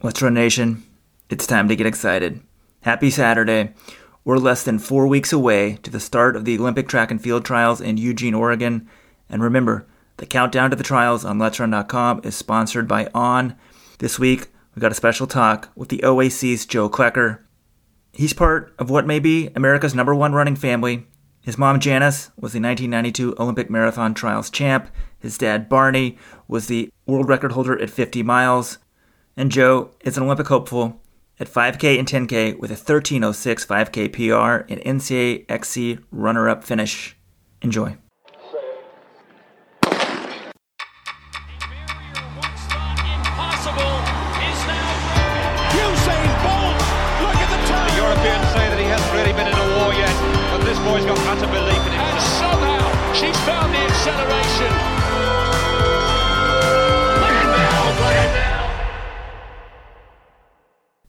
Let's Run Nation, it's time to get excited. Happy Saturday. We're less than four weeks away to the start of the Olympic track and field trials in Eugene, Oregon. And remember, the countdown to the trials on Let'sRun.com is sponsored by On. This week, we got a special talk with the OAC's Joe Klecker. He's part of what may be America's number one running family. His mom, Janice, was the 1992 Olympic Marathon Trials champ. His dad, Barney, was the world record holder at 50 miles. And Joe is an Olympic hopeful at 5K and 10K with a 1306 5K PR and NCAA XC runner up finish. Enjoy.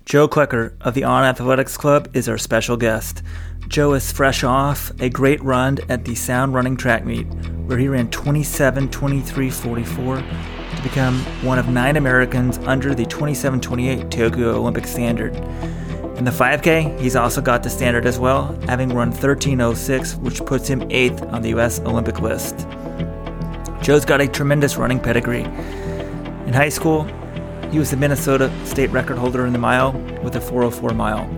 Joe Klecker of the On Athletics Club is our special guest. Joe is fresh off a great run at the Sound Running Track Meet, where he ran 27 23 44 to become one of nine Americans under the 27 28 Tokyo Olympic standard. In the 5K, he's also got the standard as well, having run 1306, which puts him eighth on the US Olympic list. Joe's got a tremendous running pedigree. In high school, he was the Minnesota state record holder in the mile with a 404 mile.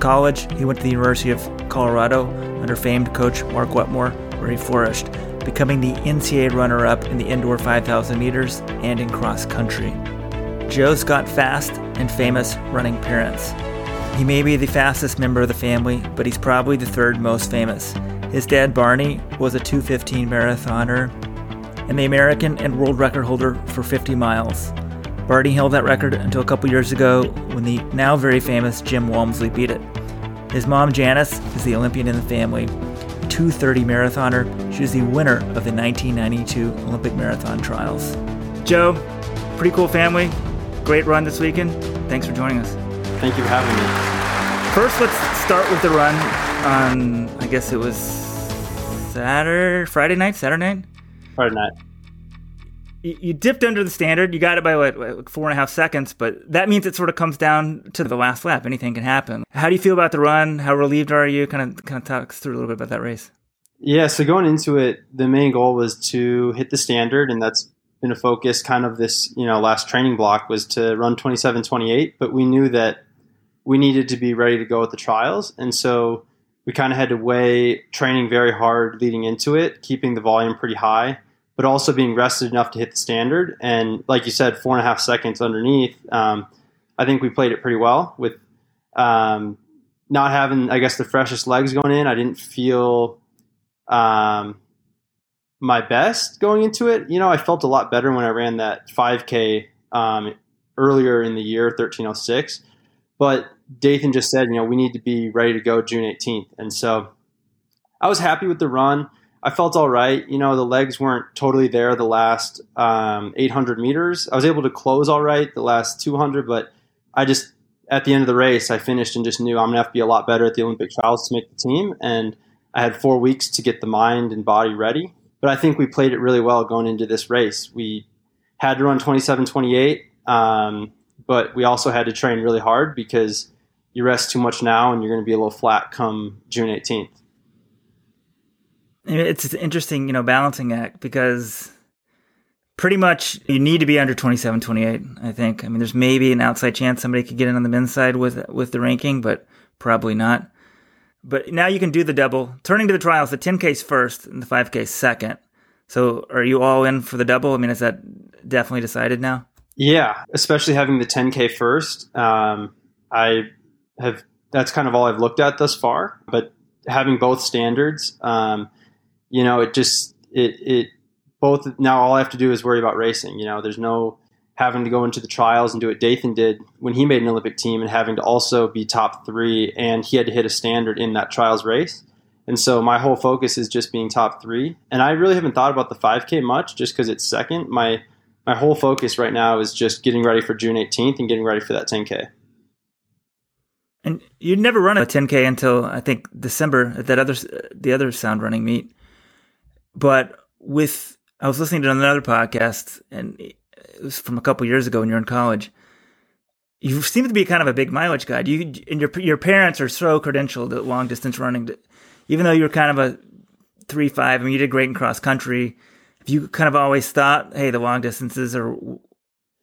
College, he went to the University of Colorado under famed coach Mark Wetmore, where he flourished, becoming the NCAA runner up in the indoor 5,000 meters and in cross country. Joe's got fast and famous running parents. He may be the fastest member of the family, but he's probably the third most famous. His dad, Barney, was a 215 marathoner and the American and world record holder for 50 miles. Barney held that record until a couple years ago when the now very famous Jim Walmsley beat it. His mom, Janice, is the Olympian in the family, 230 marathoner. She was the winner of the 1992 Olympic Marathon Trials. Joe, pretty cool family. Great run this weekend. Thanks for joining us. Thank you for having me. First, let's start with the run on, I guess it was Saturday, Friday night, Saturday night? Friday night you dipped under the standard. You got it by what, four and a half seconds, but that means it sort of comes down to the last lap. Anything can happen. How do you feel about the run? How relieved are you? Kind of, kind of talk through a little bit about that race. Yeah, so going into it, the main goal was to hit the standard, and that's been a focus. Kind of this, you know, last training block was to run 27-28, but we knew that we needed to be ready to go at the trials, and so we kind of had to weigh training very hard leading into it, keeping the volume pretty high but also being rested enough to hit the standard. And like you said, four and a half seconds underneath. Um, I think we played it pretty well with um, not having, I guess, the freshest legs going in. I didn't feel um, my best going into it. You know, I felt a lot better when I ran that 5K um, earlier in the year, 1306. But Dathan just said, you know, we need to be ready to go June 18th. And so I was happy with the run. I felt all right. You know, the legs weren't totally there the last um, 800 meters. I was able to close all right the last 200, but I just at the end of the race, I finished and just knew I'm gonna have to be a lot better at the Olympic trials to make the team. And I had four weeks to get the mind and body ready. But I think we played it really well going into this race. We had to run 27 28, um, but we also had to train really hard because you rest too much now and you're going to be a little flat come June 18th it's an interesting, you know, balancing act because pretty much you need to be under 27, 28, I think. I mean, there's maybe an outside chance somebody could get in on the men's side with with the ranking, but probably not. But now you can do the double. Turning to the trials, the 10K's first and the 5K second. So are you all in for the double? I mean, is that definitely decided now? Yeah, especially having the 10K first. Um, I have, that's kind of all I've looked at thus far, but having both standards, um, you know, it just it it both now all I have to do is worry about racing. You know, there's no having to go into the trials and do what Dathan did when he made an Olympic team and having to also be top three and he had to hit a standard in that trials race. And so my whole focus is just being top three. And I really haven't thought about the 5K much just because it's second. My my whole focus right now is just getting ready for June 18th and getting ready for that 10K. And you'd never run a 10K until I think December at that other the other sound running meet. But with, I was listening to another podcast, and it was from a couple years ago when you're in college. you seem to be kind of a big mileage guy. You and your your parents are so credentialed at long distance running. even though you're kind of a three five, I mean, you did great in cross country. Have you kind of always thought, hey, the long distances are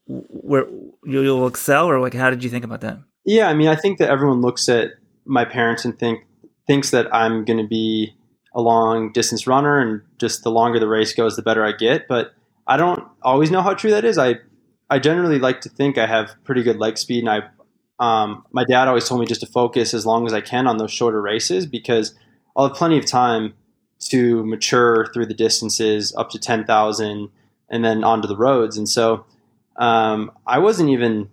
where you'll excel, or like how did you think about that? Yeah, I mean, I think that everyone looks at my parents and think thinks that I'm going to be a long distance runner, and just the longer the race goes, the better I get. But I don't always know how true that is. I I generally like to think I have pretty good leg speed, and I um, my dad always told me just to focus as long as I can on those shorter races because I'll have plenty of time to mature through the distances up to ten thousand and then onto the roads. And so um, I wasn't even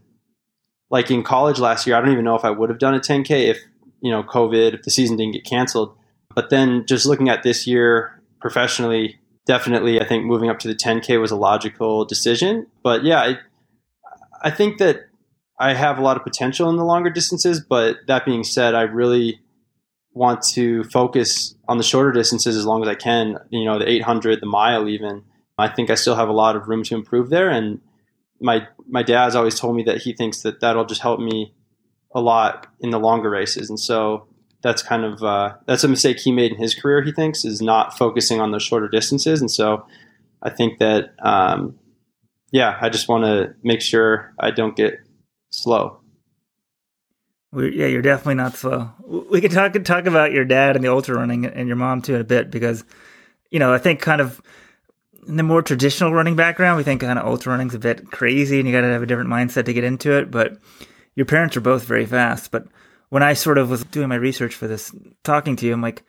like in college last year. I don't even know if I would have done a 10k if you know COVID, if the season didn't get canceled. But then just looking at this year professionally, definitely I think moving up to the 10K was a logical decision. But yeah, I, I think that I have a lot of potential in the longer distances. But that being said, I really want to focus on the shorter distances as long as I can, you know, the 800, the mile even. I think I still have a lot of room to improve there. And my, my dad's always told me that he thinks that that'll just help me a lot in the longer races. And so that's kind of uh, that's a mistake he made in his career. He thinks is not focusing on those shorter distances, and so I think that um, yeah, I just want to make sure I don't get slow. We're, yeah, you're definitely not slow. We can talk talk about your dad and the ultra running and your mom too in a bit because you know I think kind of in the more traditional running background, we think kind of ultra running's a bit crazy and you got to have a different mindset to get into it. But your parents are both very fast, but when I sort of was doing my research for this, talking to you, I'm like,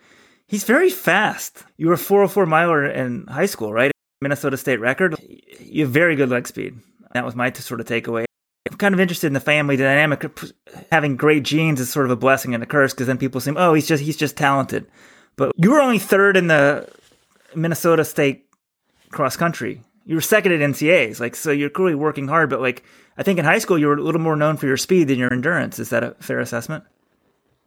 he's very fast. You were a 404 miler in high school, right? Minnesota state record. You have very good leg speed. That was my sort of takeaway. I'm kind of interested in the family dynamic. Having great genes is sort of a blessing and a curse because then people say, "Oh, he's just he's just talented." But you were only third in the Minnesota state cross country. You were second at NCAs. like so. You're clearly working hard, but like I think in high school you were a little more known for your speed than your endurance. Is that a fair assessment?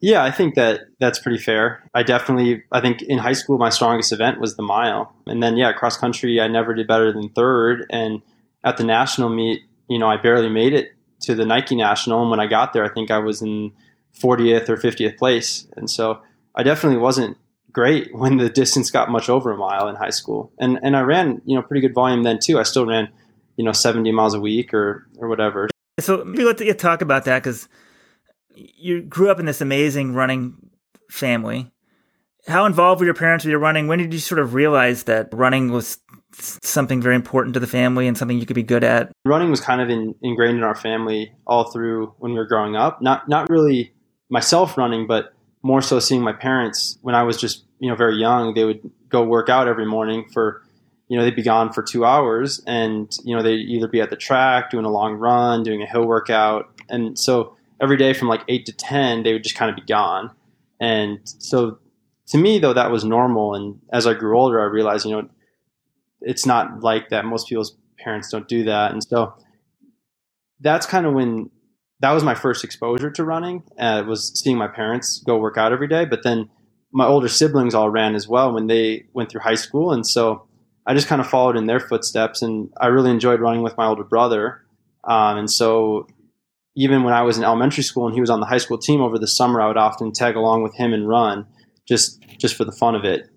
Yeah, I think that that's pretty fair. I definitely, I think in high school my strongest event was the mile, and then yeah, cross country I never did better than third, and at the national meet, you know, I barely made it to the Nike National, and when I got there, I think I was in 40th or 50th place, and so I definitely wasn't great when the distance got much over a mile in high school, and and I ran you know pretty good volume then too. I still ran you know 70 miles a week or or whatever. So maybe let's talk about that because you grew up in this amazing running family. How involved were your parents with your running? When did you sort of realize that running was something very important to the family and something you could be good at? Running was kind of in, ingrained in our family all through when we were growing up. Not not really myself running, but more so seeing my parents when I was just you know very young. They would go work out every morning for you know they'd be gone for two hours, and you know they'd either be at the track doing a long run, doing a hill workout, and so every day from like eight to ten, they would just kind of be gone. And so to me, though, that was normal. And as I grew older, I realized, you know, it's not like that. Most people's parents don't do that. And so that's kind of when that was my first exposure to running. Uh, was seeing my parents go work out every day. But then my older siblings all ran as well when they went through high school. And so I just kind of followed in their footsteps. And I really enjoyed running with my older brother. Um, and so even when I was in elementary school and he was on the high school team over the summer, I would often tag along with him and run just just for the fun of it.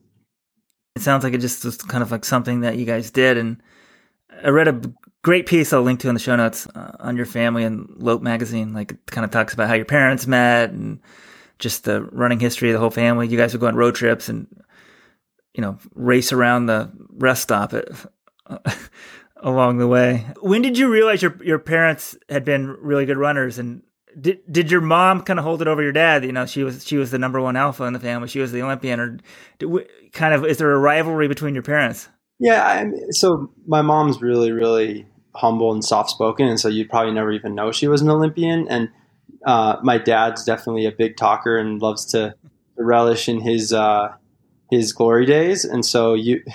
It sounds like it just was kind of like something that you guys did. And I read a great piece I'll link to in the show notes uh, on your family and Lope magazine. Like it kind of talks about how your parents met and just the running history of the whole family. You guys would go on road trips and you know race around the rest stop at along the way. When did you realize your your parents had been really good runners and did did your mom kind of hold it over your dad? You know, she was she was the number one alpha in the family. She was the Olympian, or did, kind of is there a rivalry between your parents? Yeah, I, so my mom's really really humble and soft spoken, and so you'd probably never even know she was an Olympian. And uh, my dad's definitely a big talker and loves to relish in his uh, his glory days, and so you.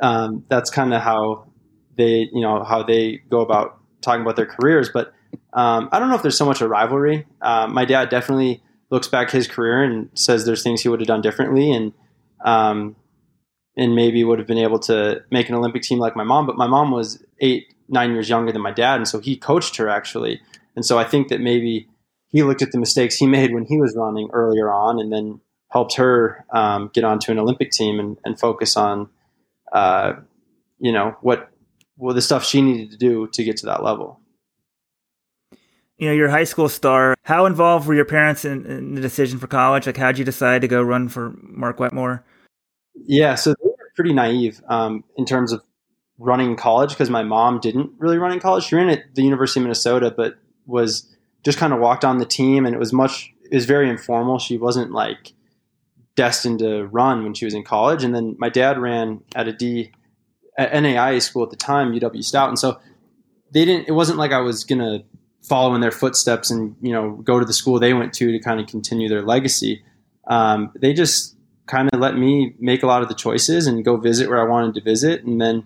um, that's kind of how they you know how they go about talking about their careers. But um, I don't know if there's so much a rivalry. Uh, my dad definitely looks back his career and says there's things he would have done differently, and um, and maybe would have been able to make an Olympic team like my mom. But my mom was eight, nine years younger than my dad, and so he coached her actually. And so I think that maybe he looked at the mistakes he made when he was running earlier on, and then helped her um, get onto an Olympic team and, and focus on, uh, you know, what well the stuff she needed to do to get to that level. You know, you're a high school star. How involved were your parents in, in the decision for college? Like, how'd you decide to go run for Mark Wetmore? Yeah, so they were pretty naive um, in terms of running college because my mom didn't really run in college. She ran at the University of Minnesota, but was just kind of walked on the team, and it was much. It was very informal. She wasn't like destined to run when she was in college. And then my dad ran at a D at NAIA school at the time, UW Stout, and so they didn't. It wasn't like I was gonna follow in their footsteps and you know go to the school they went to to kind of continue their legacy. Um, they just kind of let me make a lot of the choices and go visit where I wanted to visit, and then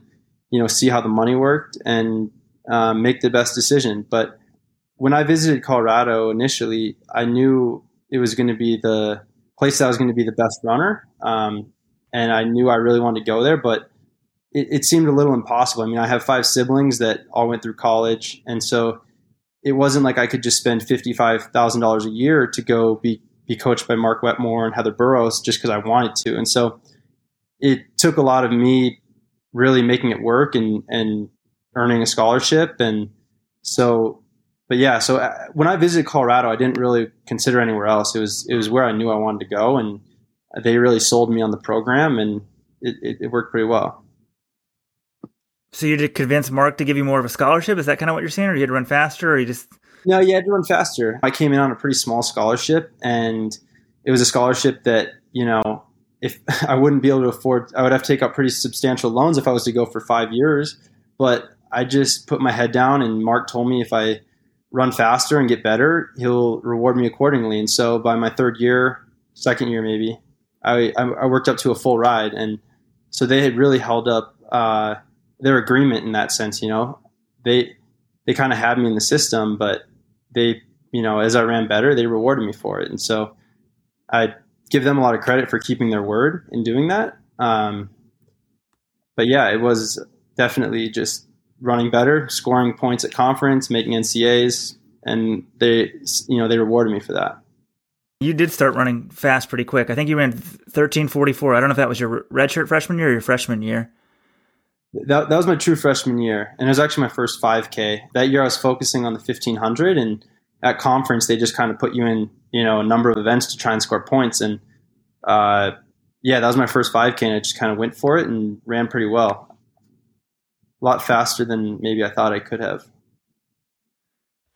you know see how the money worked and um, make the best decision. But when I visited Colorado initially, I knew it was going to be the place that I was going to be the best runner, um, and I knew I really wanted to go there, but it, it seemed a little impossible. I mean, I have five siblings that all went through college, and so it wasn't like I could just spend fifty five thousand dollars a year to go be be coached by Mark Wetmore and Heather Burroughs just because I wanted to. And so it took a lot of me really making it work and and earning a scholarship. And so, but yeah, so uh, when I visited Colorado, I didn't really consider anywhere else. It was it was where I knew I wanted to go, and they really sold me on the program, and it, it, it worked pretty well. So you did convince Mark to give you more of a scholarship? Is that kind of what you're saying, or you had to run faster, or you just? No, you had to run faster. I came in on a pretty small scholarship, and it was a scholarship that you know, if I wouldn't be able to afford, I would have to take out pretty substantial loans if I was to go for five years. But I just put my head down, and Mark told me if I run faster and get better, he'll reward me accordingly. And so by my third year, second year maybe, I, I worked up to a full ride, and so they had really held up. Uh, their agreement in that sense. You know, they they kind of had me in the system, but they you know as I ran better, they rewarded me for it, and so I give them a lot of credit for keeping their word in doing that. Um, but yeah, it was definitely just running better, scoring points at conference, making NCAs, and they you know they rewarded me for that. You did start running fast pretty quick. I think you ran 1344. I don't know if that was your redshirt freshman year or your freshman year that, that was my true freshman year and it was actually my first 5k that year i was focusing on the 1500 and at conference they just kind of put you in you know a number of events to try and score points. And uh, yeah that was my first 5k and i just kind of went for it and ran pretty well. A lot faster than maybe i thought i could have.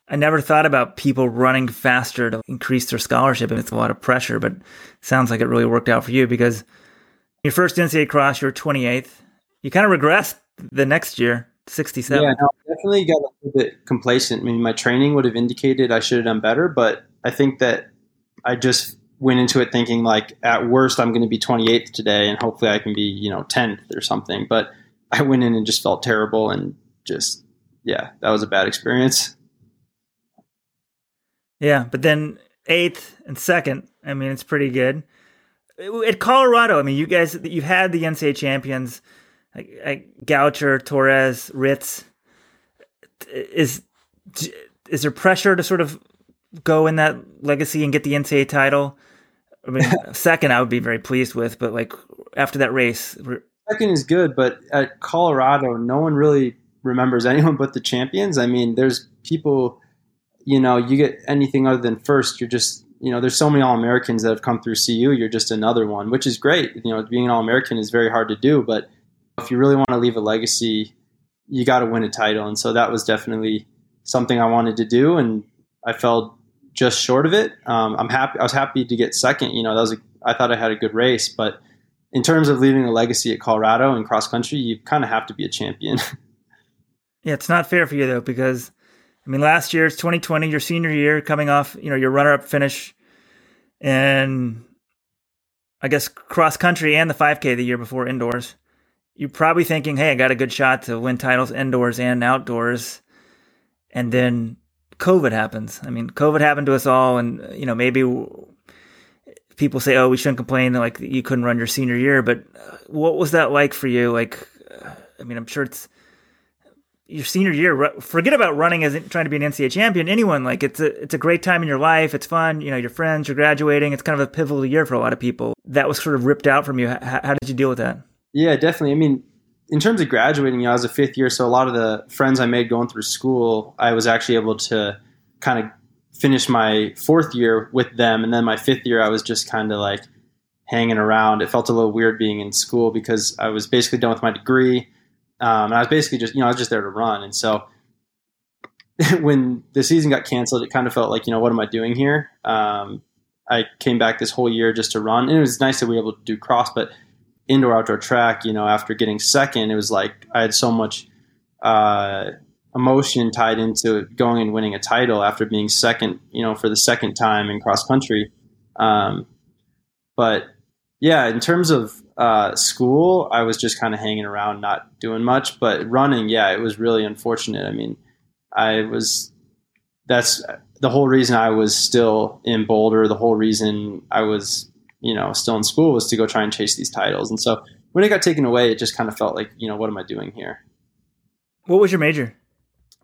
I never thought about people running faster to increase their scholarship, and it's a lot of pressure. But sounds like it really worked out for you because your first NCAA cross, you were 28th you kind of regressed the next year, 67. Yeah, no, definitely got a little bit complacent. I mean, my training would have indicated I should have done better, but I think that I just went into it thinking like at worst I'm going to be 28th today and hopefully I can be, you know, 10th or something. But I went in and just felt terrible and just yeah, that was a bad experience. Yeah, but then 8th and 2nd, I mean, it's pretty good. At Colorado, I mean, you guys you've had the NCAA champions like, like Goucher, Torres, Ritz. Is is there pressure to sort of go in that legacy and get the NCAA title? I mean, second, I would be very pleased with, but like after that race, second is good. But at Colorado, no one really remembers anyone but the champions. I mean, there's people, you know, you get anything other than first, you're just, you know, there's so many All Americans that have come through CU. You're just another one, which is great. You know, being an All American is very hard to do, but if you really want to leave a legacy, you got to win a title. And so that was definitely something I wanted to do, and I fell just short of it. Um, I'm happy. I was happy to get second. You know, that was a, I thought I had a good race, but in terms of leaving a legacy at Colorado and cross country, you kind of have to be a champion. yeah, it's not fair for you though because I mean, last year it's 2020, your senior year, coming off you know your runner-up finish, and I guess cross country and the 5K the year before indoors you're probably thinking, hey, I got a good shot to win titles indoors and outdoors. And then COVID happens. I mean, COVID happened to us all. And, you know, maybe people say, oh, we shouldn't complain like, you couldn't run your senior year. But uh, what was that like for you? Like, uh, I mean, I'm sure it's your senior year, forget about running as trying to be an NCAA champion. Anyone like it's a it's a great time in your life. It's fun. You know, your friends, you're graduating. It's kind of a pivotal year for a lot of people. That was sort of ripped out from you. How, how did you deal with that? Yeah, definitely. I mean, in terms of graduating, you know, I was a fifth year, so a lot of the friends I made going through school, I was actually able to kind of finish my fourth year with them, and then my fifth year, I was just kind of like hanging around. It felt a little weird being in school because I was basically done with my degree, um, and I was basically just you know I was just there to run, and so when the season got canceled, it kind of felt like you know what am I doing here? Um, I came back this whole year just to run, and it was nice that we were able to do cross, but indoor outdoor track, you know, after getting second, it was like I had so much. Uh, emotion tied into going and winning a title after being second, you know, for the second time in cross country. Um, but yeah, in terms of uh, school, I was just kind of hanging around, not doing much. But running, yeah, it was really unfortunate. I mean, I was that's the whole reason I was still in Boulder. The whole reason I was, you know, still in school was to go try and chase these titles. And so when it got taken away, it just kind of felt like, you know, what am I doing here? What was your major?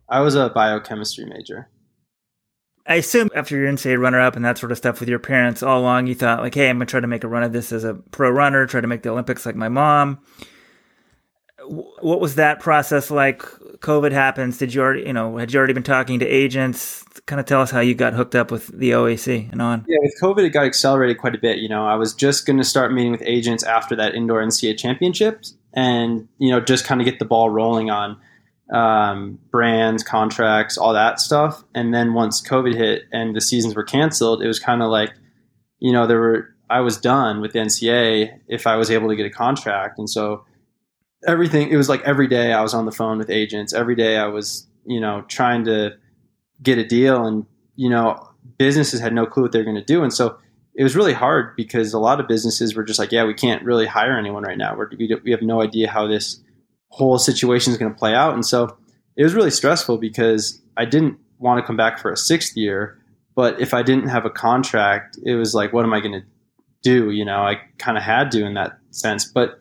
I was a biochemistry major. I assume after your NCAA runner up and that sort of stuff with your parents all along, you thought like, "Hey, I'm gonna try to make a run of this as a pro runner, try to make the Olympics like my mom." What was that process like? COVID happens. Did you already, you know, had you already been talking to agents? Kind of tell us how you got hooked up with the OAC and on. Yeah, with COVID, it got accelerated quite a bit. You know, I was just going to start meeting with agents after that indoor NCAA championships, and you know, just kind of get the ball rolling on um, brands, contracts, all that stuff. And then once COVID hit and the seasons were canceled, it was kind of like, you know, there were I was done with the NCA if I was able to get a contract, and so everything it was like every day I was on the phone with agents. Every day I was, you know, trying to get a deal, and you know, businesses had no clue what they're going to do, and so it was really hard because a lot of businesses were just like, yeah, we can't really hire anyone right now. We're, we we have no idea how this whole situation is going to play out. And so it was really stressful because I didn't want to come back for a sixth year. But if I didn't have a contract, it was like, what am I going to do? You know, I kind of had to in that sense. But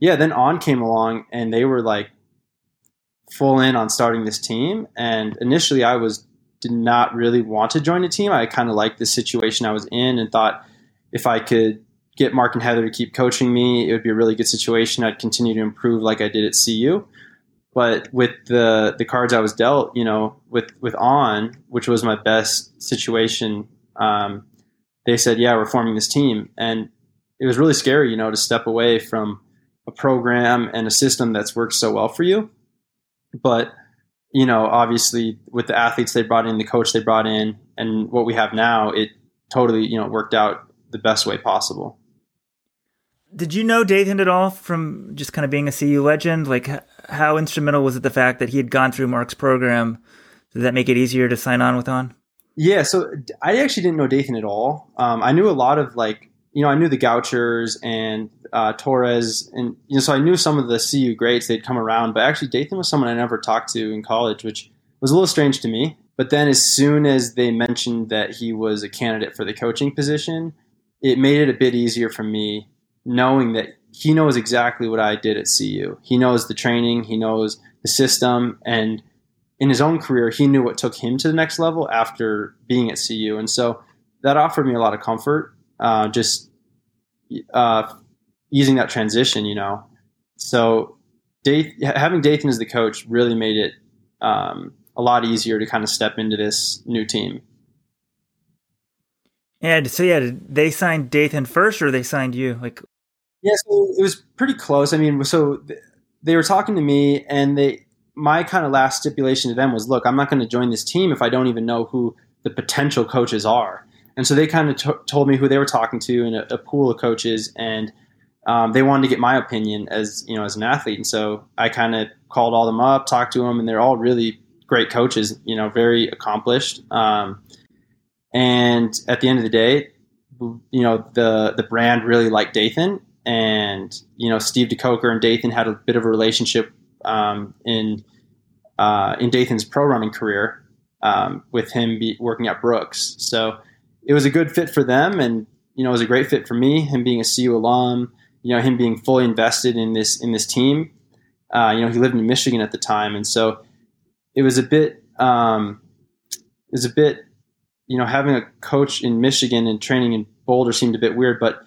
yeah, then On came along and they were like full in on starting this team. And initially, I was did not really want to join a team. I kind of liked the situation I was in and thought if I could get Mark and Heather to keep coaching me, it would be a really good situation. I'd continue to improve like I did at CU. But with the the cards I was dealt, you know, with with on, which was my best situation, um, they said, "Yeah, we're forming this team," and it was really scary, you know, to step away from a program and a system that's worked so well for you. But you know, obviously, with the athletes they brought in, the coach they brought in, and what we have now, it totally, you know, worked out the best way possible did you know Dathan at all from just kind of being a CU legend? Like, how instrumental was it the fact that he had gone through Mark's program? Did that make it easier to sign on with on? Yeah, so I actually didn't know Dathan at all. Um, I knew a lot of like, you know, I knew the Gouchers and uh, Torres, and you know, so I knew some of the CU greats. They'd come around, but actually Dathan was someone I never talked to in college, which was a little strange to me. But then, as soon as they mentioned that he was a candidate for the coaching position, it made it a bit easier for me knowing that he knows exactly what I did at CU. He knows the training, he knows the system, and in his own career, he knew what took him to the next level after being at CU. And so that offered me a lot of comfort, uh, just uh, easing that transition, you know. So having Dathan as the coach really made it um, a lot easier to kind of step into this new team. And so yeah, they signed Dathan first, or they signed you? Like, yeah, so it was pretty close. I mean, so they were talking to me, and they my kind of last stipulation to them was, look, I'm not going to join this team if I don't even know who the potential coaches are. And so they kind of t- told me who they were talking to in a, a pool of coaches, and um, they wanted to get my opinion as you know as an athlete. And so I kind of called all them up, talked to them, and they're all really great coaches. You know, very accomplished. Um, and at the end of the day, you know the the brand really liked Dathan, and you know Steve DeCoker and Dathan had a bit of a relationship um, in uh, in Dathan's pro running career um, with him be, working at Brooks. So it was a good fit for them, and you know it was a great fit for me. Him being a CU alum, you know him being fully invested in this in this team. Uh, you know he lived in Michigan at the time, and so it was a bit um, it was a bit you know having a coach in Michigan and training in Boulder seemed a bit weird, but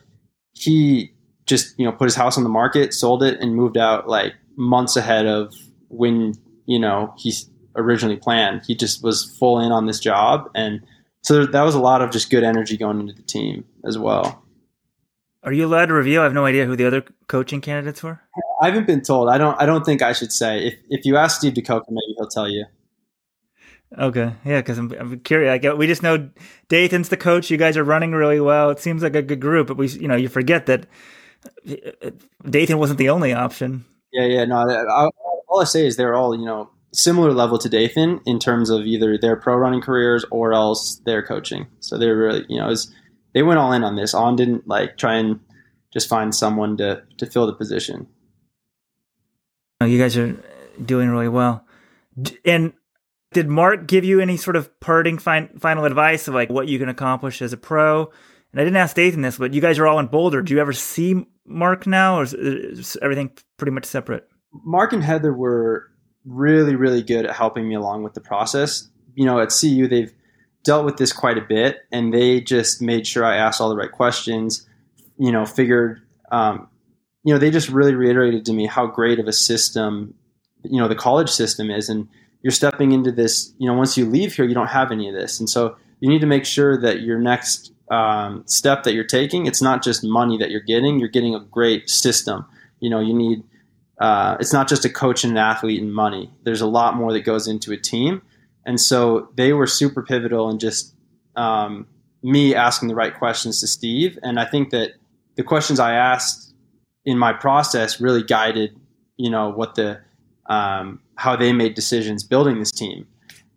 he just you know put his house on the market, sold it, and moved out like months ahead of when you know he originally planned. He just was full in on this job, and so that was a lot of just good energy going into the team as well. Are you allowed to reveal? I have no idea who the other coaching candidates were. I haven't been told. I don't. I don't think I should say. If if you ask Steve DeCoco, maybe he'll tell you. Okay, yeah, because I'm, I'm curious. I get, we just know Dathan's the coach. You guys are running really well. It seems like a good group, but we, you know, you forget that uh, Dathan wasn't the only option. Yeah, yeah. No, I, all I say is they're all you know similar level to Dathan in terms of either their pro running careers or else their coaching. So they're really you know was, they went all in on this. On didn't like try and just find someone to to fill the position. You guys are doing really well, and did Mark give you any sort of parting fin- final advice of like what you can accomplish as a pro? And I didn't ask Dathan this, but you guys are all in Boulder. Do you ever see Mark now, or is, is everything pretty much separate? Mark and Heather were really, really good at helping me along with the process. You know, at CU, they've dealt with this quite a bit, and they just made sure I asked all the right questions. You know, figured, um, you know, they just really reiterated to me how great of a system, you know, the college system is, and you're stepping into this. You know, once you leave here, you don't have any of this, and so you need to make sure that your next um, step that you're taking, it's not just money that you're getting. You're getting a great system. You know, you need. Uh, it's not just a coach and an athlete and money. There's a lot more that goes into a team, and so they were super pivotal in just um, me asking the right questions to Steve. And I think that the questions I asked in my process really guided, you know, what the um, how they made decisions building this team.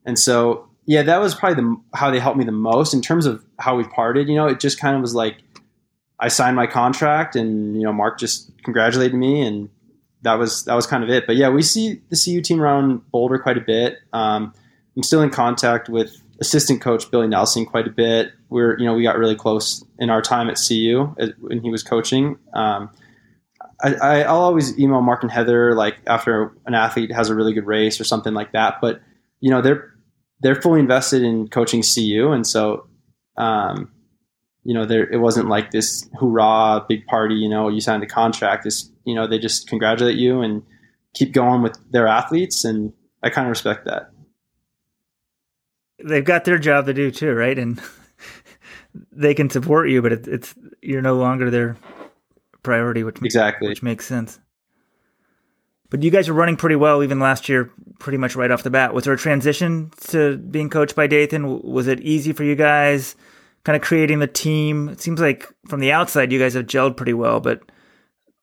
And so, yeah, that was probably the how they helped me the most in terms of how we parted. You know, it just kind of was like I signed my contract, and you know, Mark just congratulated me, and that was that was kind of it. But yeah, we see the CU team around Boulder quite a bit. Um, I'm still in contact with assistant coach Billy Nelson quite a bit. We're you know we got really close in our time at CU when he was coaching. Um, I, I'll always email Mark and Heather like after an athlete has a really good race or something like that. But you know they're they're fully invested in coaching CU, and so um, you know there it wasn't like this hoorah big party. You know you signed a contract. This you know they just congratulate you and keep going with their athletes, and I kind of respect that. They've got their job to do too, right? And they can support you, but it, it's you're no longer their priority, which exactly which makes sense. But you guys are running pretty well even last year, pretty much right off the bat. Was there a transition to being coached by Dathan? Was it easy for you guys, kind of creating the team? It seems like from the outside you guys have gelled pretty well, but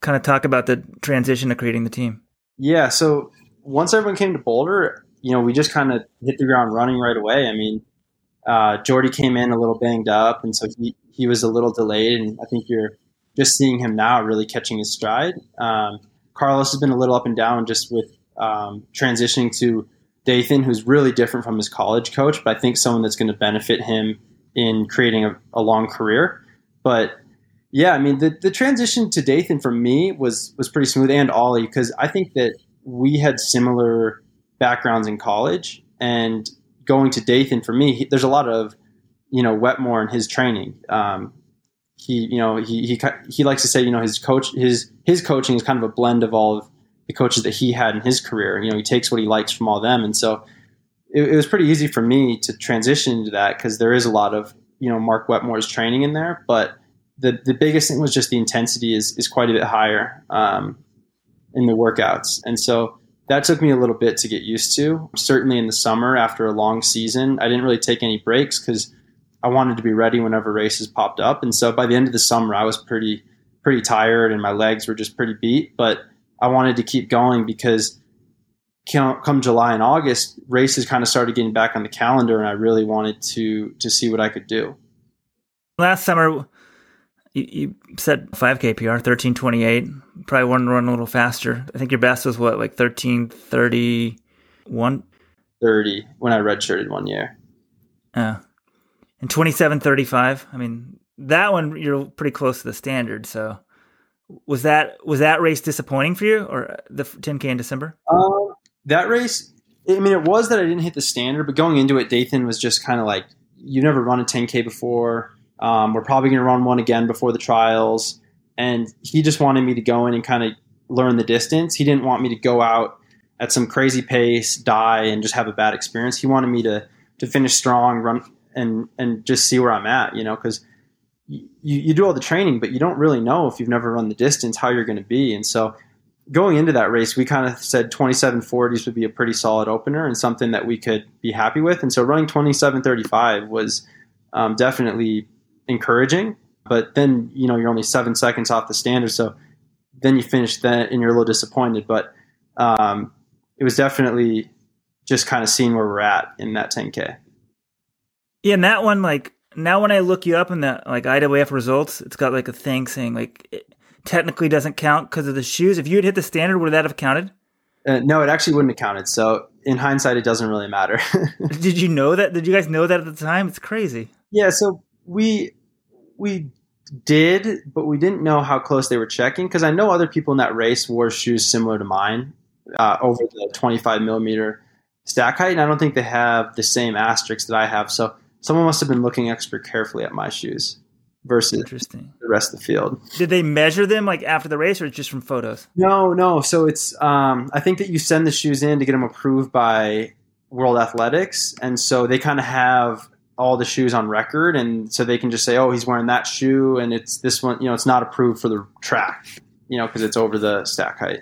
kind of talk about the transition to creating the team. Yeah, so once everyone came to Boulder, you know, we just kind of hit the ground running right away. I mean, uh, Geordie came in a little banged up, and so he he was a little delayed, and I think you're just seeing him now really catching his stride. Um, Carlos has been a little up and down just with um, transitioning to Dathan, who's really different from his college coach, but I think someone that's going to benefit him in creating a, a, long career. But yeah, I mean, the, the transition to Dathan for me was was pretty smooth, and Ollie, because I think that we had similar backgrounds in college, and going to Dathan for me, he, there's a lot of you know Wetmore in his training. Um, he you know he he he likes to say you know his coach his his coaching is kind of a blend of all of the coaches that he had in his career. You know, he takes what he likes from all them, and so it, it was pretty easy for me to transition into that because there is a lot of you know Mark Wetmore's training in there, but the the biggest thing was just the intensity is is quite a bit higher um, in the workouts, and so that took me a little bit to get used to. Certainly in the summer after a long season, I didn't really take any breaks because I wanted to be ready whenever races popped up. And so by the end of the summer, I was pretty pretty tired and my legs were just pretty beat. But I wanted to keep going because come July and August, races kind of started getting back on the calendar, and I really wanted to to see what I could do. Last summer, you, you set 5K PR, 1328. Probably wanted to run a little faster. I think your best was what, like 1331? 30 when I redshirted one year. Yeah and 2735 i mean that one you're pretty close to the standard so was that was that race disappointing for you or the 10k in december um, that race I mean, it was that I didn't hit the standard, but going into it, Dathan was just kind of like, "You've never run a 10k before. Um, we're probably going to run one again before the trials." And he just wanted me to go in and kind of learn the distance. He didn't want me to go out at some crazy pace, die, and just have a bad experience. He wanted me to to finish strong, run and and just see where I'm at. You know, because you, you do all the training, but you don't really know if you've never run the distance how you're going to be. And so going into that race, we kind of said 2740s would be a pretty solid opener and something that we could be happy with. And so running 2735 was um, definitely encouraging. But then, you know, you're only seven seconds off the standard. So then you finish that and you're a little disappointed. But um, it was definitely just kind of seeing where we're at in that 10K. Yeah, and that one, like, now when I look you up in the like IWF results, it's got like a thing saying like it technically doesn't count because of the shoes. If you had hit the standard, would that have counted? Uh, no, it actually wouldn't have counted. So in hindsight, it doesn't really matter. Did you know that? Did you guys know that at the time? It's crazy. Yeah, so we we did, but we didn't know how close they were checking because I know other people in that race wore shoes similar to mine uh, over the 25 millimeter stack height, and I don't think they have the same asterisks that I have. So someone must have been looking extra carefully at my shoes versus Interesting. the rest of the field. Did they measure them like after the race, or just from photos? No, no. So it's um, I think that you send the shoes in to get them approved by World Athletics, and so they kind of have all the shoes on record, and so they can just say, "Oh, he's wearing that shoe, and it's this one." You know, it's not approved for the track, you know, because it's over the stack height.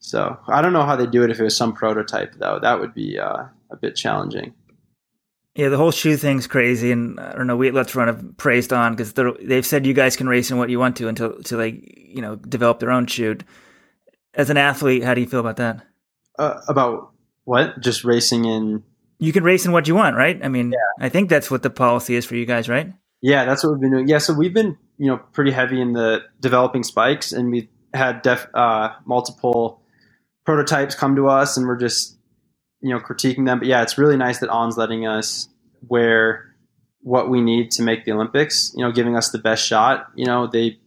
So I don't know how they do it if it was some prototype though. That would be uh, a bit challenging. Yeah, the whole shoe thing's crazy, and I don't know. We let's run a praised on because they've said you guys can race in what you want to until until they you know develop their own shoe. As an athlete, how do you feel about that? Uh, about what? Just racing in. You can race in what you want, right? I mean, yeah. I think that's what the policy is for you guys, right? Yeah, that's what we've been doing. Yeah, so we've been you know pretty heavy in the developing spikes, and we had def, uh, multiple prototypes come to us and we're just you know critiquing them but yeah it's really nice that on's letting us wear what we need to make the olympics you know giving us the best shot you know they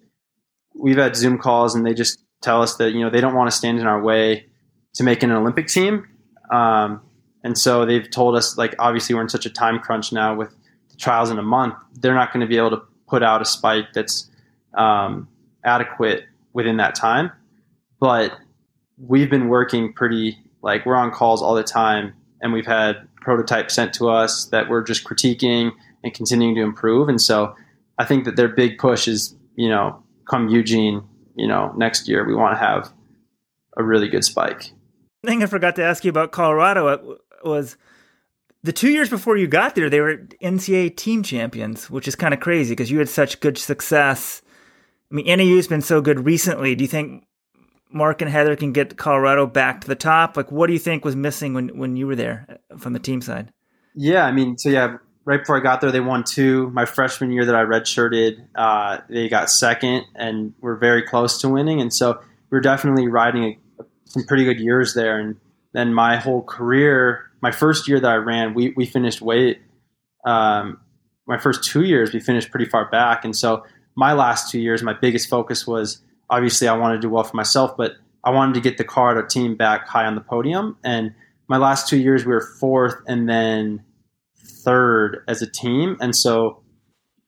we've had zoom calls and they just tell us that you know they don't want to stand in our way to make an olympic team um, and so they've told us like obviously we're in such a time crunch now with the trials in a month they're not going to be able to put out a spike that's um, adequate within that time. But we've been working pretty like we're on calls all the time and we've had prototypes sent to us that we're just critiquing and continuing to improve. And so i think that their big push is you know come eugene you know next year we want to have a really good spike. Thing i forgot to ask you about colorado was the two years before you got there they were ncaa team champions which is kind of crazy because you had such good success i mean nau's been so good recently do you think Mark and Heather can get Colorado back to the top? Like, what do you think was missing when, when you were there uh, from the team side? Yeah, I mean, so yeah, right before I got there, they won two. My freshman year that I redshirted, uh, they got second and were very close to winning. And so we are definitely riding a, some pretty good years there. And then my whole career, my first year that I ran, we, we finished way, um, my first two years, we finished pretty far back. And so my last two years, my biggest focus was obviously I wanted to do well for myself, but I wanted to get the car Colorado team back high on the podium. And my last two years, we were fourth and then third as a team. And so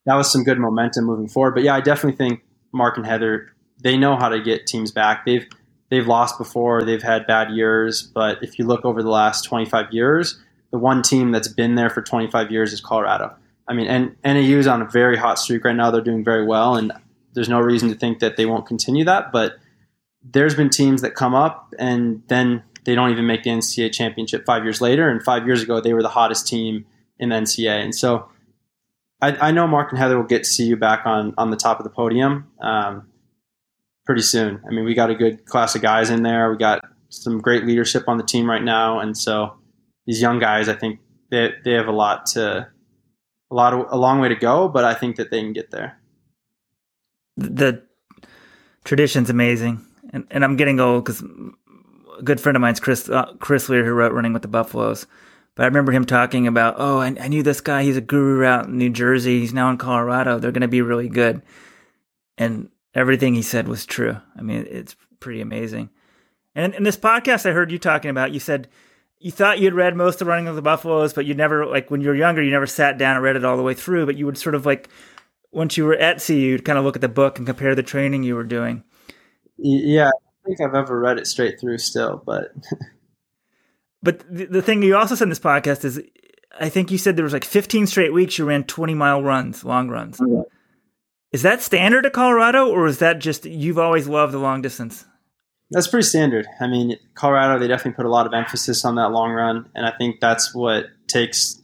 that was some good momentum moving forward. But yeah, I definitely think Mark and Heather, they know how to get teams back. They've they've lost before, they've had bad years, but if you look over the last 25 years, the one team that's been there for 25 years is Colorado. I mean, and NAU is on a very hot streak right now. They're doing very well, and there's no reason to think that they won't continue that. But there's been teams that come up and then they don't even make the NCAA championship five years later. And five years ago, they were the hottest team in the NCAA. And so I, I know Mark and Heather will get to CU back on, on the top of the podium um, pretty soon. I mean, we got a good class of guys in there. We got some great leadership on the team right now. And so these young guys, I think they, they have a lot to, a lot of, a long way to go, but I think that they can get there the tradition's amazing, and and I'm getting old because a good friend of mine's Chris uh, Chris Lear who wrote Running with the Buffaloes. But I remember him talking about, oh, I, I knew this guy. He's a guru out in New Jersey. He's now in Colorado. They're going to be really good. And everything he said was true. I mean, it's pretty amazing. And in this podcast I heard you talking about, you said you thought you'd read most of Running of the Buffaloes, but you never like when you were younger, you never sat down and read it all the way through. But you would sort of like once you were at CU, you'd kind of look at the book and compare the training you were doing. Yeah, I think I've ever read it straight through still, but. but the, the thing you also said in this podcast is, I think you said there was like 15 straight weeks you ran 20 mile runs, long runs. Is that standard at Colorado, or is that just you've always loved the long distance? That's pretty standard. I mean, Colorado, they definitely put a lot of emphasis on that long run. And I think that's what takes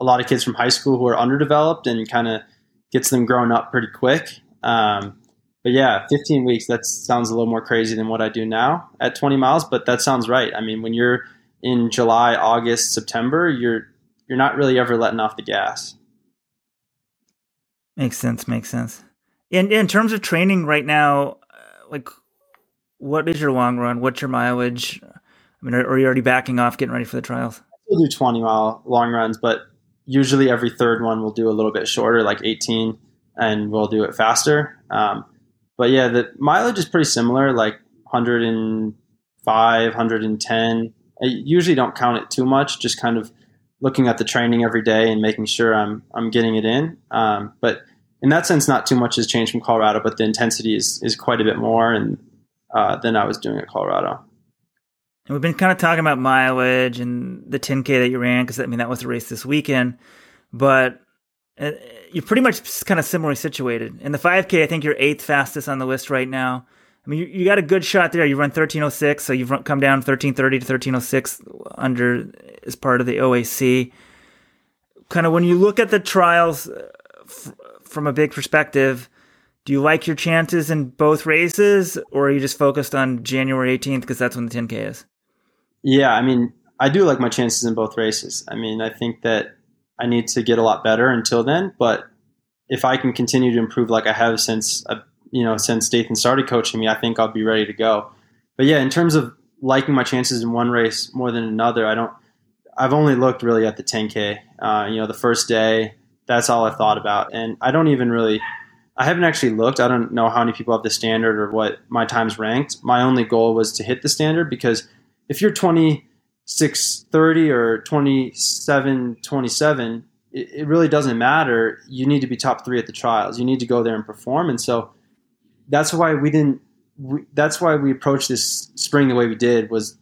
a lot of kids from high school who are underdeveloped and kind of gets them growing up pretty quick. Um, but yeah, 15 weeks, that sounds a little more crazy than what I do now at 20 miles, but that sounds right. I mean, when you're in July, August, September, you're you're not really ever letting off the gas. Makes sense. Makes sense. In in terms of training right now, uh, like what is your long run? What's your mileage? I mean, are, are you already backing off, getting ready for the trials? We'll do 20 mile long runs, but usually every third one we'll do a little bit shorter, like 18, and we'll do it faster. Um, but yeah, the mileage is pretty similar, like 105, 110. I usually don't count it too much, just kind of looking at the training every day and making sure I'm I'm getting it in. Um, but in that sense, not too much has changed from Colorado, but the intensity is is quite a bit more, and uh, than I was doing at Colorado. And we've been kind of talking about mileage and the 10K that you ran, because I mean, that was the race this weekend. But uh, you're pretty much kind of similarly situated. In the 5K, I think you're eighth fastest on the list right now. I mean, you, you got a good shot there. You run 1306, so you've run, come down 1330 to 1306 under as part of the OAC. Kind of when you look at the trials uh, from a big perspective, do you like your chances in both races, or are you just focused on January 18th because that's when the 10K is? Yeah, I mean, I do like my chances in both races. I mean, I think that I need to get a lot better until then, but if I can continue to improve like I have since uh, you know since Dathan started coaching me, I think I'll be ready to go. But yeah, in terms of liking my chances in one race more than another, I don't. I've only looked really at the 10k. Uh, you know, the first day, that's all I thought about, and I don't even really I haven't actually looked. I don't know how many people have the standard or what my time's ranked. My only goal was to hit the standard because if you're 2630 or 2727, it, it really doesn't matter. You need to be top three at the trials. You need to go there and perform. And so that's why we didn't. We, that's why we approached this spring the way we did. Was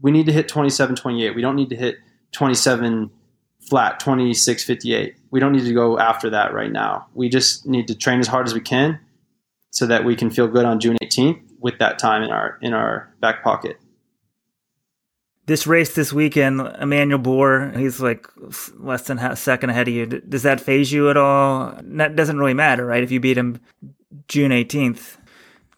we need to hit 2728. We don't need to hit 27 flat 2658 we don't need to go after that right now. We just need to train as hard as we can so that we can feel good on june 18th with that time in our in our back pocket. This race this weekend Emmanuel Bor he's like less than a second ahead of you. Does that faze you at all? That doesn't really matter right? If you beat him june 18th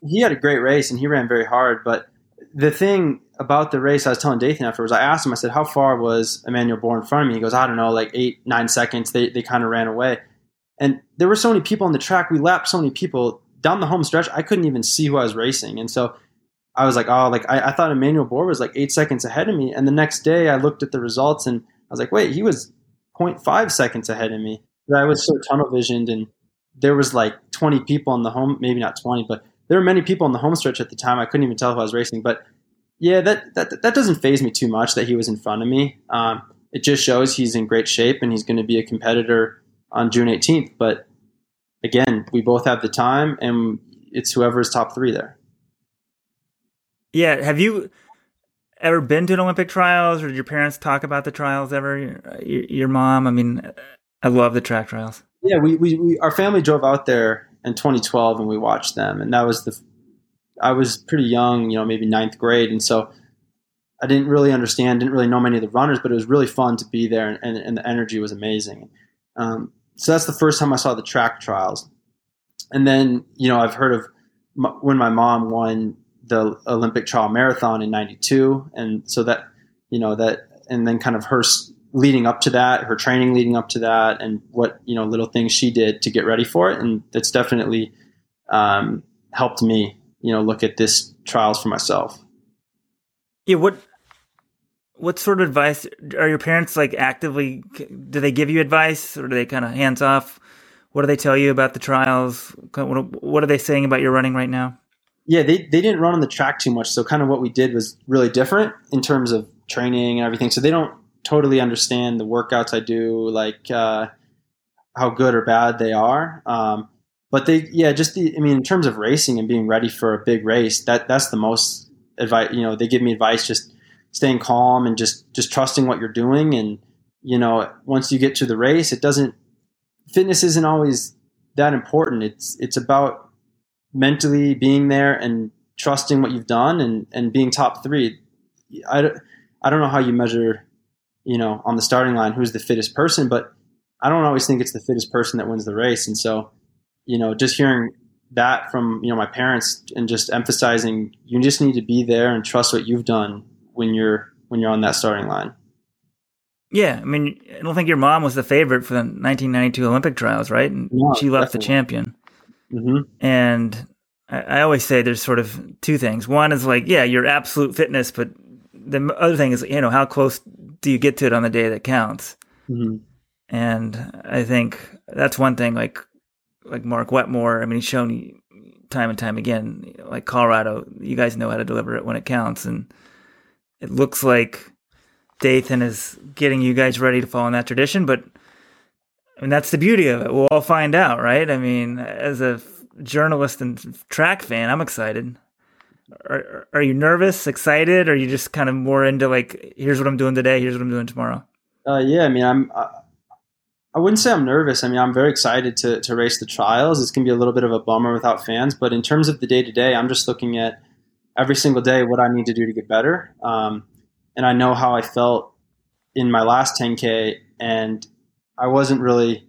he had a great race and he ran very hard but the thing about the race, I was telling Dathan afterwards. I asked him. I said, "How far was Emmanuel Bor in front of me?" He goes, "I don't know, like eight, nine seconds." They they kind of ran away, and there were so many people on the track. We lapped so many people down the home stretch. I couldn't even see who I was racing, and so I was like, "Oh, like I, I thought Emmanuel Bor was like eight seconds ahead of me." And the next day, I looked at the results, and I was like, "Wait, he was 0.5 seconds ahead of me." But I was so tunnel visioned, and there was like 20 people on the home, maybe not 20, but there were many people on the home stretch at the time. I couldn't even tell who I was racing, but yeah, that, that that doesn't faze me too much that he was in front of me. Um, it just shows he's in great shape and he's going to be a competitor on June 18th. But again, we both have the time, and it's whoever is top three there. Yeah, have you ever been to an Olympic trials, or did your parents talk about the trials ever? Your, your mom, I mean, I love the track trials. Yeah, we, we, we our family drove out there in 2012 and we watched them, and that was the I was pretty young, you know, maybe ninth grade, and so I didn't really understand, didn't really know many of the runners, but it was really fun to be there, and, and, and the energy was amazing. Um, so that's the first time I saw the track trials, and then you know I've heard of when my mom won the Olympic trial marathon in '92, and so that you know that, and then kind of her leading up to that, her training leading up to that, and what you know little things she did to get ready for it, and that's definitely um, helped me you know look at this trials for myself. Yeah, what what sort of advice are your parents like actively do they give you advice or do they kind of hands off? What do they tell you about the trials? What are they saying about your running right now? Yeah they, they didn't run on the track too much so kind of what we did was really different in terms of training and everything, so they don't totally understand the workouts I do, like uh, how good or bad they are. Um, but they, yeah, just the, I mean, in terms of racing and being ready for a big race, that that's the most advice. You know, they give me advice just staying calm and just just trusting what you're doing. And you know, once you get to the race, it doesn't. Fitness isn't always that important. It's it's about mentally being there and trusting what you've done and and being top three. I, I don't know how you measure, you know, on the starting line who's the fittest person, but I don't always think it's the fittest person that wins the race. And so you know, just hearing that from you know my parents and just emphasizing you just need to be there and trust what you've done when you're when you're on that starting line. Yeah, I mean, I don't think your mom was the favorite for the 1992 Olympic trials, right? And No, she left definitely. the champion. hmm And I, I always say there's sort of two things. One is like, yeah, your absolute fitness, but the other thing is, you know, how close do you get to it on the day that counts? hmm And I think that's one thing. Like, like Mark Wetmore. I mean, he's shown time and time again. Like Colorado, you guys know how to deliver it when it counts, and it looks like Dathan is getting you guys ready to follow in that tradition. But I mean, that's the beauty of it. We'll all find out, right? I mean, as a journalist and track fan, I'm excited. Are, are you nervous, excited, or are you just kind of more into like, here's what I'm doing today, here's what I'm doing tomorrow? Uh, yeah, I mean, I'm. I, I wouldn't say I'm nervous. I mean, I'm very excited to to race the trials. It's gonna be a little bit of a bummer without fans, but in terms of the day to day, I'm just looking at every single day what I need to do to get better. Um, and I know how I felt in my last 10k, and I wasn't really.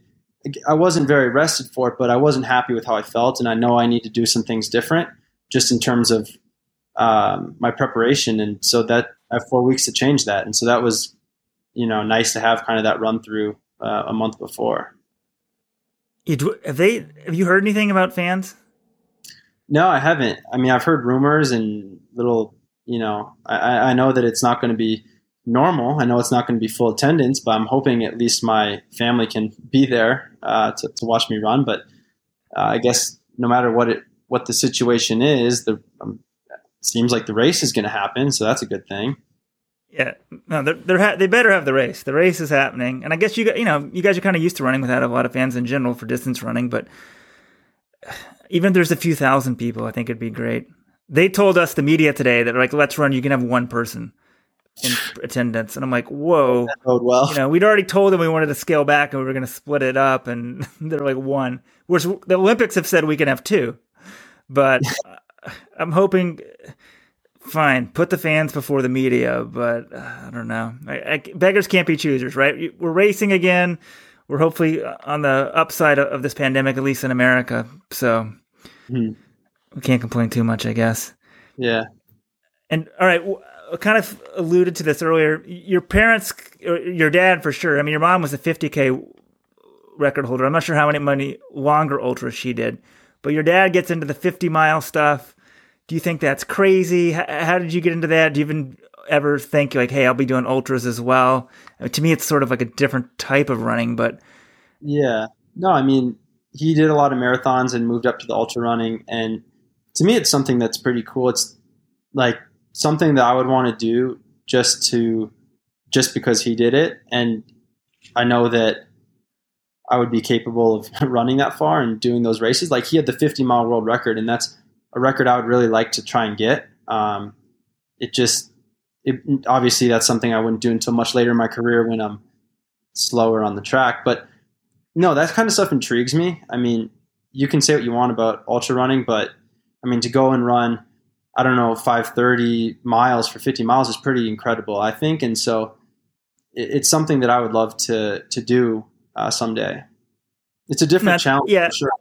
I wasn't very rested for it, but I wasn't happy with how I felt, and I know I need to do some things different, just in terms of um, my preparation. And so that I have four weeks to change that, and so that was you know, nice to have kind of that run through uh, a month before. You, have they? Have you heard anything about fans? No, I haven't. I mean, I've heard rumors and little, you know, I, I know that it's not going to be normal. I know it's not going to be full attendance, but I'm hoping at least my family can be there uh, to, to watch me run. But uh, I guess no matter what it what the situation is, the um, seems like the race is going to happen, so that's a good thing. Yeah, no, they're, they're ha- they better have the race. The race is happening, and I guess you you know you guys are kind of used to running without a lot of fans in general for distance running, but even if there's a few thousand people, I think it'd be great. They told us the media today that like let's run, you can have one person in attendance, and I'm like, whoa. Well. You know, we'd already told them we wanted to scale back and we were going to split it up, and they're like one. Whereas the Olympics have said we can have two, but I'm hoping. Fine, put the fans before the media, but uh, I don't know. I, I, beggars can't be choosers, right? We're racing again. We're hopefully on the upside of, this pandemic, at least in America. So Mhm. we can't complain too much, I guess. Yeah. And all right, w- I kind of alluded to this earlier. Your parents, your dad for sure. I mean, your mom was a 50k record holder. I'm not sure how many money longer ultras she did, but your dad gets into the 50 mile stuff. Do you think that's crazy? H- how did you get into that? Do you even ever think like, hey, I'll be doing ultras as well? I mean, to me, it's sort of like a different type of running, but Yeah. No, I mean, he did a lot of marathons and moved up to the ultra running. And to me, it's something that's pretty cool. It's like something that I would want to do just to, just because he did it. And I know that I would be capable of running that far and doing those races. Like he had the 50 mile world record, and that's a record I would really like to try and get. Um, it just, it, obviously, that's something I wouldn't do until much later in my career when I'm slower on the track. But no, that kind of stuff intrigues me. I mean, you can say what you want about ultra running, but I mean, to go and run, I don't know, 530 miles for 50 miles is pretty incredible, I think. And so it, it's something that I would love to, to do uh, someday. It's a different Not- challenge. yeah. for sure.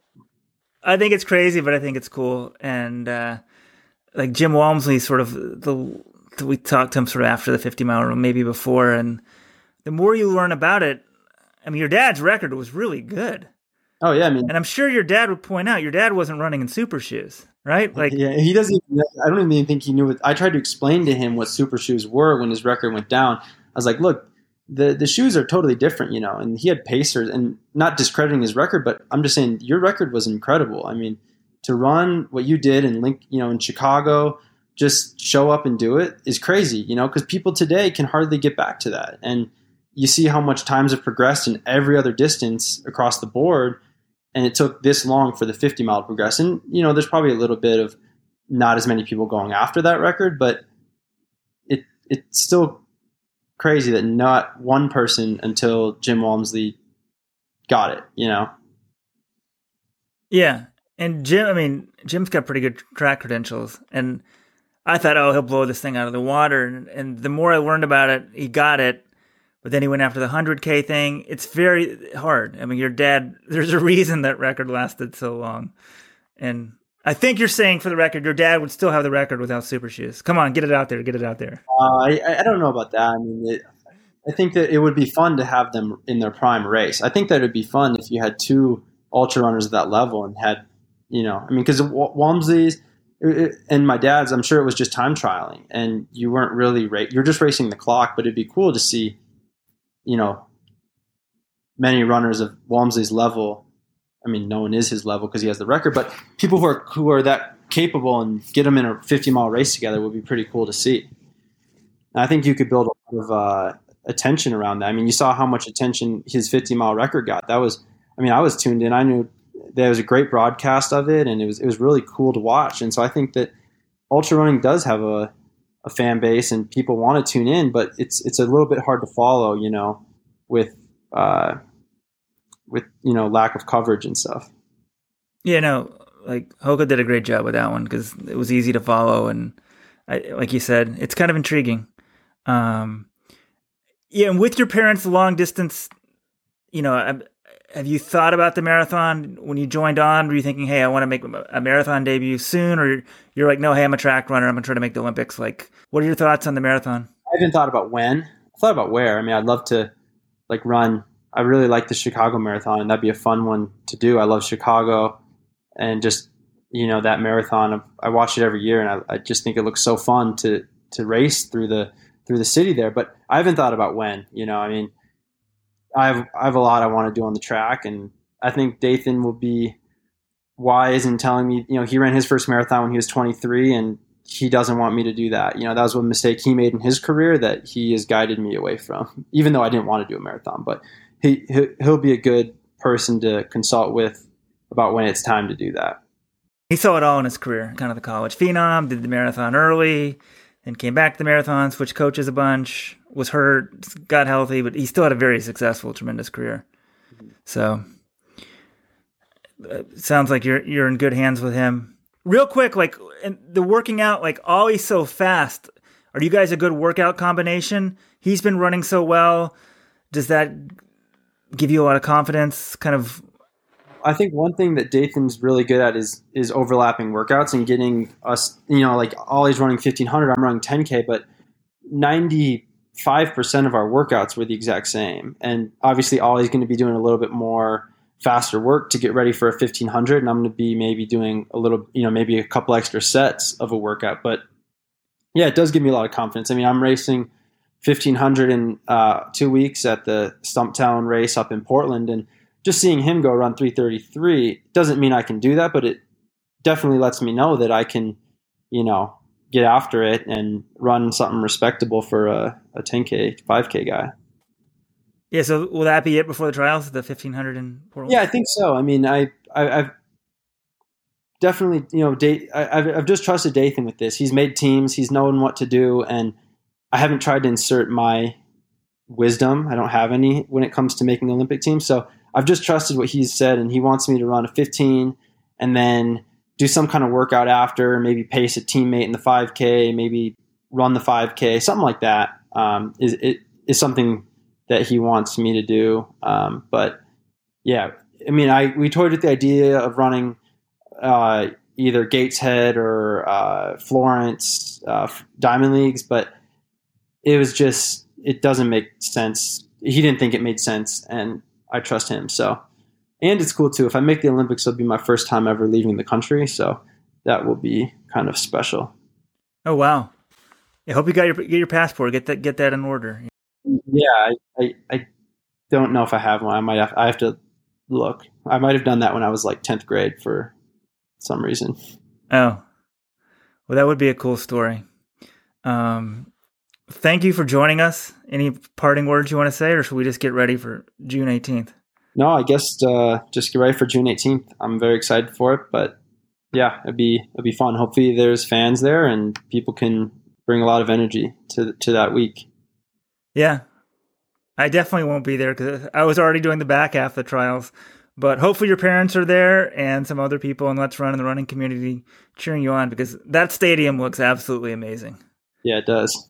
I think it's crazy, but I think it's cool. And uh, like Jim Walmsley, sort of the we talked to him sort of after the 50 mile run, maybe before, and the more you learn about it, I mean, your dad's record was really good, Oh yeah. I mean, and I'm sure your dad would point out your dad wasn't running in super shoes, right? Like, yeah, he doesn't. Even, I don't even think he knew. What, I tried to explain to him what super shoes were when his record went down. I was like, "Look, the the shoes are totally different, you know." And he had Pacers, and not discrediting his record, but I'm just saying your record was incredible. I mean, to run what you did in Link, you know, in Chicago, just show up and do it is crazy, you know, because people today can hardly get back to that. And you see how much times have progressed in every other distance across the board. And it took this long for the 50 mile to progress. And, you know, there's probably a little bit of not as many people going after that record, but it it's still crazy that not one person until Jim Walmsley got it, you know? Yeah. And Jim, I mean, Jim's got pretty good track credentials. And I thought, oh, he'll blow this thing out of the water. And, and the more I learned about it, he got it. But then he went after the 100K thing. It's very hard. I mean, your dad, there's a reason that record lasted so long. And I think you're saying for the record, your dad would still have the record without super shoes. Come on, get it out there, get it out there. Uh, I, I don't know about that. I mean, it, I think that it would be fun to have them in their prime race. I think that it would be fun if you had two ultra runners at that level and had, you know, I mean, because Walmsley's and my dad's, I'm sure it was just time trialing, and you weren't really ra- you're just racing the clock. But it'd be cool to see, you know, many runners of Walmsley's level. I mean, no one is his level because he has the record, but people who are who are that capable and get them in a 50 mile race together would be pretty cool to see. And I think you could build a lot of uh, attention around that. I mean, you saw how much attention his 50 mile record got. That was, I mean, I was tuned in. I knew there was a great broadcast of it, and it was it was really cool to watch. And so I think that ultra running does have a, a fan base, and people want to tune in, but it's it's a little bit hard to follow, you know, with uh, with you know lack of coverage and stuff. Yeah, no, like Hoka did a great job with that one because it was easy to follow, and I, like you said, it's kind of intriguing. Um, yeah, and with your parents, long distance, you know, have you thought about the marathon when you joined on? Were you thinking, hey, I want to make a marathon debut soon? Or you're like, no, hey, I'm a track runner. I'm going to try to make the Olympics. Like, what are your thoughts on the marathon? I haven't thought about when. I thought about where. I mean, I'd love to like run. I really like the Chicago Marathon, and that'd be a fun one to do. I love Chicago, and just you know that marathon. I watch it every year, and I, I just think it looks so fun to to race through the through the city there. But I haven't thought about when. You know, I mean, I have I have a lot I want to do on the track, and I think Dathan will be wise in telling me. You know, he ran his first marathon when he was 23, and he doesn't want me to do that. You know, that was one mistake he made in his career that he has guided me away from. Even though I didn't want to do a marathon, but he he'll be a good person to consult with about when it's time to do that. He saw it all in his career, kind of the college phenom, did the marathon early, then came back to the marathon, switched coaches a bunch, was hurt, got healthy, but he still had a very successful, tremendous career. So uh, sounds like you're you're in good hands with him. Real quick, like the working out, like Olli's so fast. Are you guys a good workout combination? He's been running so well. Does that give you a lot of confidence? Kind of I think one thing that Dathan's really good at is is overlapping workouts and getting us, you know, like Olli's running 1500, I'm running 10K, but 95% of our workouts were the exact same. And obviously, Olli's going to be doing a little bit more faster work to get ready for a 1500, and I'm going to be maybe doing a little, you know, maybe a couple extra sets of a workout. But yeah, it does give me a lot of confidence. I mean, I'm racing 1500 in uh, two weeks at the Stumptown race up in Portland, and just seeing him go run 333 doesn't mean I can do that, but it definitely lets me know that I can, you know, get after it and run something respectable for a, a 10K, 5K guy. Yeah, so will that be it before the trials, the 1500 in Portland? Yeah, I think so. I mean, I, I have definitely, you know, date, I, have I've just trusted Dathan with this. He's made teams, he's known what to do, and I haven't tried to insert my wisdom. I don't have any when it comes to making the Olympic team. So I've just trusted what he's said, and he wants me to run a 15 and then do some kind of workout after, maybe pace a teammate in the 5K, maybe run the 5K, something like that. Um, is it is something that he wants me to do. Um, but yeah, I mean, I we toyed with the idea of running uh, either Gateshead or uh, Florence uh, Diamond Leagues, but it was just it doesn't make sense. He didn't think it made sense, and I trust him. So, and it's cool too. If I make the Olympics, it'll be my first time ever leaving the country. So that will be kind of special. Oh wow! I hope you got your get your passport. Get that get that in order. Yeah, I, I, I don't know if I have one. I might have. I have to look. I might have done that when I was like tenth grade for some reason. Oh, Well, that would be a cool story. Um, thank you for joining us. Any parting words you want to say, or should we just get ready for June 18th? No, I guess uh, just get ready for June 18th. I'm very excited for it, but yeah, it'd be it'd be fun. Hopefully, there's fans there and people can bring a lot of energy to to that week. Yeah, I definitely won't be there because I was already doing the back half of the trials. But hopefully, your parents are there and some other people in Let's Run in the running community cheering you on because that stadium looks absolutely amazing. Yeah, it does.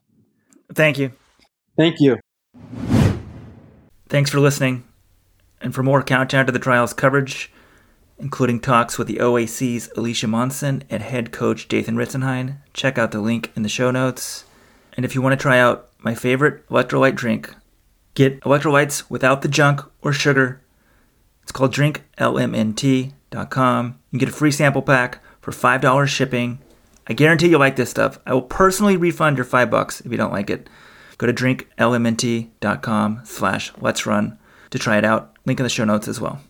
Thank you. Thank you. Thanks for listening. And for more Countdown to the Trials coverage, including talks with the OAC's Alicia Monson and head coach Dathan Ritzenhein, check out the link in the show notes. And if you want to try out my favorite electrolyte drink, get electrolytes without the junk or sugar. It's called drinklmnt.com. You can get a free sample pack for $5 shipping. I guarantee you'll like this stuff. I will personally refund your 5 bucks if you don't like it. Go to drinklmnt.com slash let's run to try it out. Link in the show notes as well.